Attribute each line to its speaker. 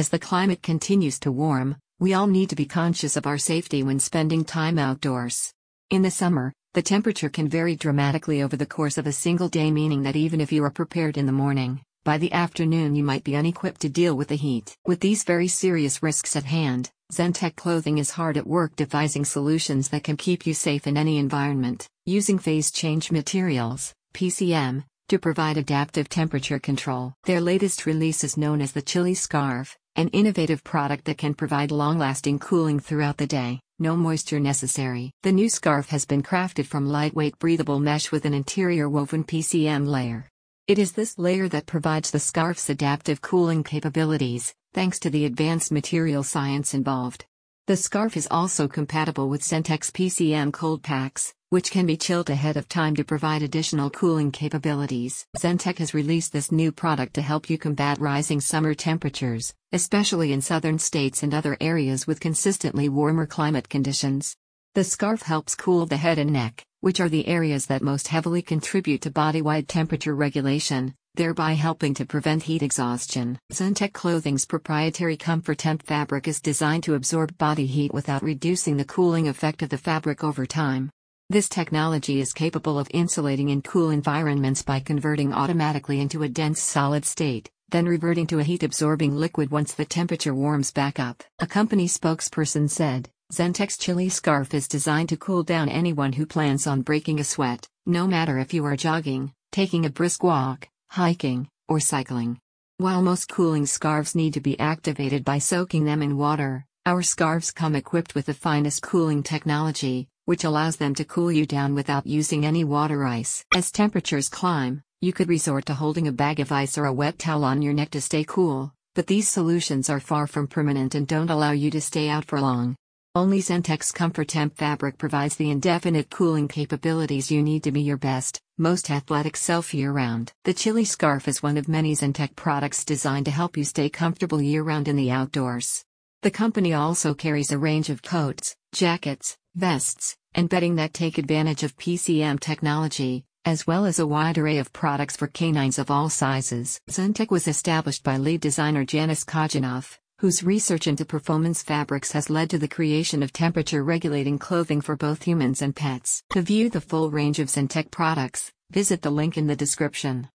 Speaker 1: As the climate continues to warm, we all need to be conscious of our safety when spending time outdoors. In the summer, the temperature can vary dramatically over the course of a single day, meaning that even if you are prepared in the morning, by the afternoon you might be unequipped to deal with the heat. With these very serious risks at hand, Zentech Clothing is hard at work devising solutions that can keep you safe in any environment, using phase change materials, PCM, to provide adaptive temperature control. Their latest release is known as the Chilly Scarf, an innovative product that can provide long lasting cooling throughout the day, no moisture necessary. The new scarf has been crafted from lightweight breathable mesh with an interior woven PCM layer. It is this layer that provides the scarf's adaptive cooling capabilities, thanks to the advanced material science involved. The scarf is also compatible with Zentech's PCM cold packs, which can be chilled ahead of time to provide additional cooling capabilities. Zentech has released this new product to help you combat rising summer temperatures, especially in southern states and other areas with consistently warmer climate conditions. The scarf helps cool the head and neck, which are the areas that most heavily contribute to body-wide temperature regulation, thereby helping to prevent heat exhaustion. Zentech Clothing's proprietary ComforTemp fabric is designed to absorb body heat without reducing the cooling effect of the fabric over time. This technology is capable of insulating in cool environments by converting automatically into a dense solid state, then reverting to a heat absorbing liquid once the temperature warms back up. A company spokesperson said, Zentech's chilly scarf is designed to cool down anyone who plans on breaking a sweat, no matter if you are jogging, taking a brisk walk, hiking, or cycling. While most cooling scarves need to be activated by soaking them in water, our scarves come equipped with the finest cooling technology, which allows them to cool you down without using any water ice. As temperatures climb, you could resort to holding a bag of ice or a wet towel on your neck to stay cool, but these solutions are far from permanent and don't allow you to stay out for long. Only Zentech's ComforTemp fabric provides the indefinite cooling capabilities you need to be your best, most athletic self year round. The Chilly Scarf is one of many Zentech products designed to help you stay comfortable year round in the outdoors. The company also carries a range of coats, jackets, vests, and bedding that take advantage of PCM technology, as well as a wide array of products for canines of all sizes. Zentech was established by lead designer Janis Kojanoff, whose research into performance fabrics has led to the creation of temperature regulating clothing for both humans and pets. To view the full range of Zentech products, visit the link in the description.